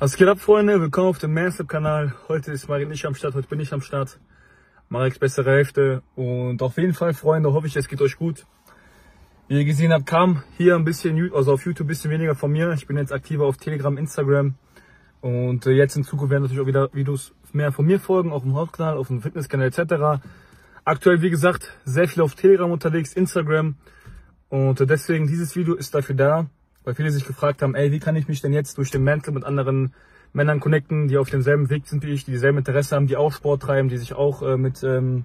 Was geht ab, Freunde? Willkommen auf dem Manstab-Kanal. Heute ist Marek nicht am Start, heute bin ich am Start. Mareks bessere Hälfte. Und auf jeden Fall, Freunde, hoffe ich, es geht euch gut. Wie ihr gesehen habt, kam hier ein bisschen, also auf YouTube ein bisschen weniger von mir. Ich bin jetzt aktiver auf Telegram, Instagram. Und äh, jetzt in Zukunft werden natürlich auch wieder Videos mehr von mir folgen, auf dem Hauptkanal, auf dem Fitnesskanal etc. Aktuell, wie gesagt, sehr viel auf Telegram unterwegs, Instagram. Und äh, deswegen, dieses Video ist dafür da, weil viele sich gefragt haben, ey, wie kann ich mich denn jetzt durch den Mantel mit anderen Männern connecten, die auf demselben Weg sind wie ich, die dieselben Interesse haben, die auch Sport treiben, die sich auch äh, mit ähm,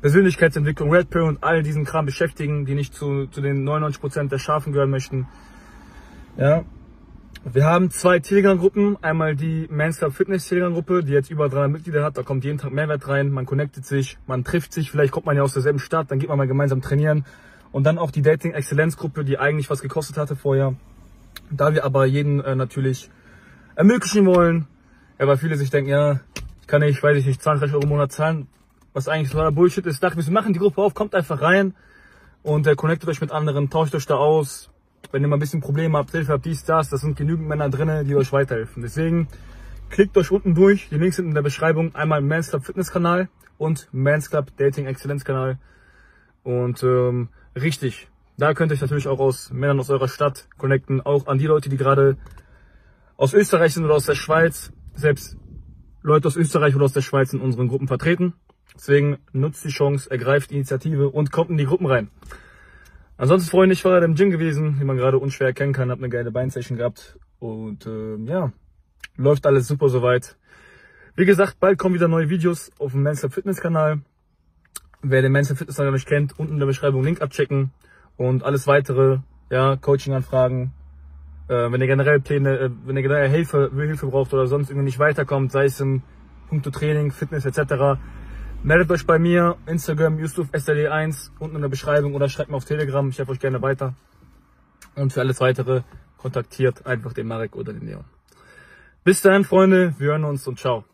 Persönlichkeitsentwicklung, Red Pill und all diesen Kram beschäftigen, die nicht zu, zu den 99% der Schafen gehören möchten. Ja. Wir haben zwei Telegram-Gruppen. Einmal die Manstar Fitness Telegram-Gruppe, die jetzt über 300 Mitglieder hat. Da kommt jeden Tag Mehrwert rein. Man connectet sich, man trifft sich. Vielleicht kommt man ja aus derselben Stadt, dann geht man mal gemeinsam trainieren. Und dann auch die Dating-Exzellenz-Gruppe, die eigentlich was gekostet hatte vorher. Da wir aber jeden äh, natürlich ermöglichen wollen, ja, weil viele sich denken, ja, ich kann nicht, weiß ich nicht, 20 Euro im Monat zahlen, was eigentlich totaler Bullshit ist. Dachte wir machen die Gruppe auf, kommt einfach rein und äh, connectet euch mit anderen, tauscht euch da aus. Wenn ihr mal ein bisschen Probleme habt, Hilfe habt, dies, das, das sind genügend Männer drinnen, die euch weiterhelfen. Deswegen klickt euch unten durch, die Links sind in der Beschreibung, einmal Mans Club Fitness Kanal und Mans Club Dating Exzellenz Kanal. Und ähm, richtig, da könnt ihr euch natürlich auch aus Männern aus eurer Stadt connecten, auch an die Leute, die gerade aus Österreich sind oder aus der Schweiz, selbst Leute aus Österreich oder aus der Schweiz in unseren Gruppen vertreten. Deswegen nutzt die Chance, ergreift die Initiative und kommt in die Gruppen rein. Ansonsten, Freunde, ich war gerade im Gym gewesen, wie man gerade unschwer erkennen kann, habe eine geile Beinsession gehabt und äh, ja, läuft alles super soweit. Wie gesagt, bald kommen wieder neue Videos auf dem Men's Fitness Kanal. Wer den Men's Fitness noch nicht kennt, unten in der Beschreibung Link abchecken und alles weitere, ja, Coaching-Anfragen. Äh, wenn ihr generell Pläne, äh, wenn ihr generell Hilfe, Hilfe braucht oder sonst irgendwie nicht weiterkommt, sei es im Punkto Training, Fitness etc., meldet euch bei mir, Instagram, Yusuf SLE1, unten in der Beschreibung oder schreibt mir auf Telegram, ich helfe euch gerne weiter. Und für alles weitere kontaktiert einfach den Marek oder den Leon. Bis dahin, Freunde, wir hören uns und ciao.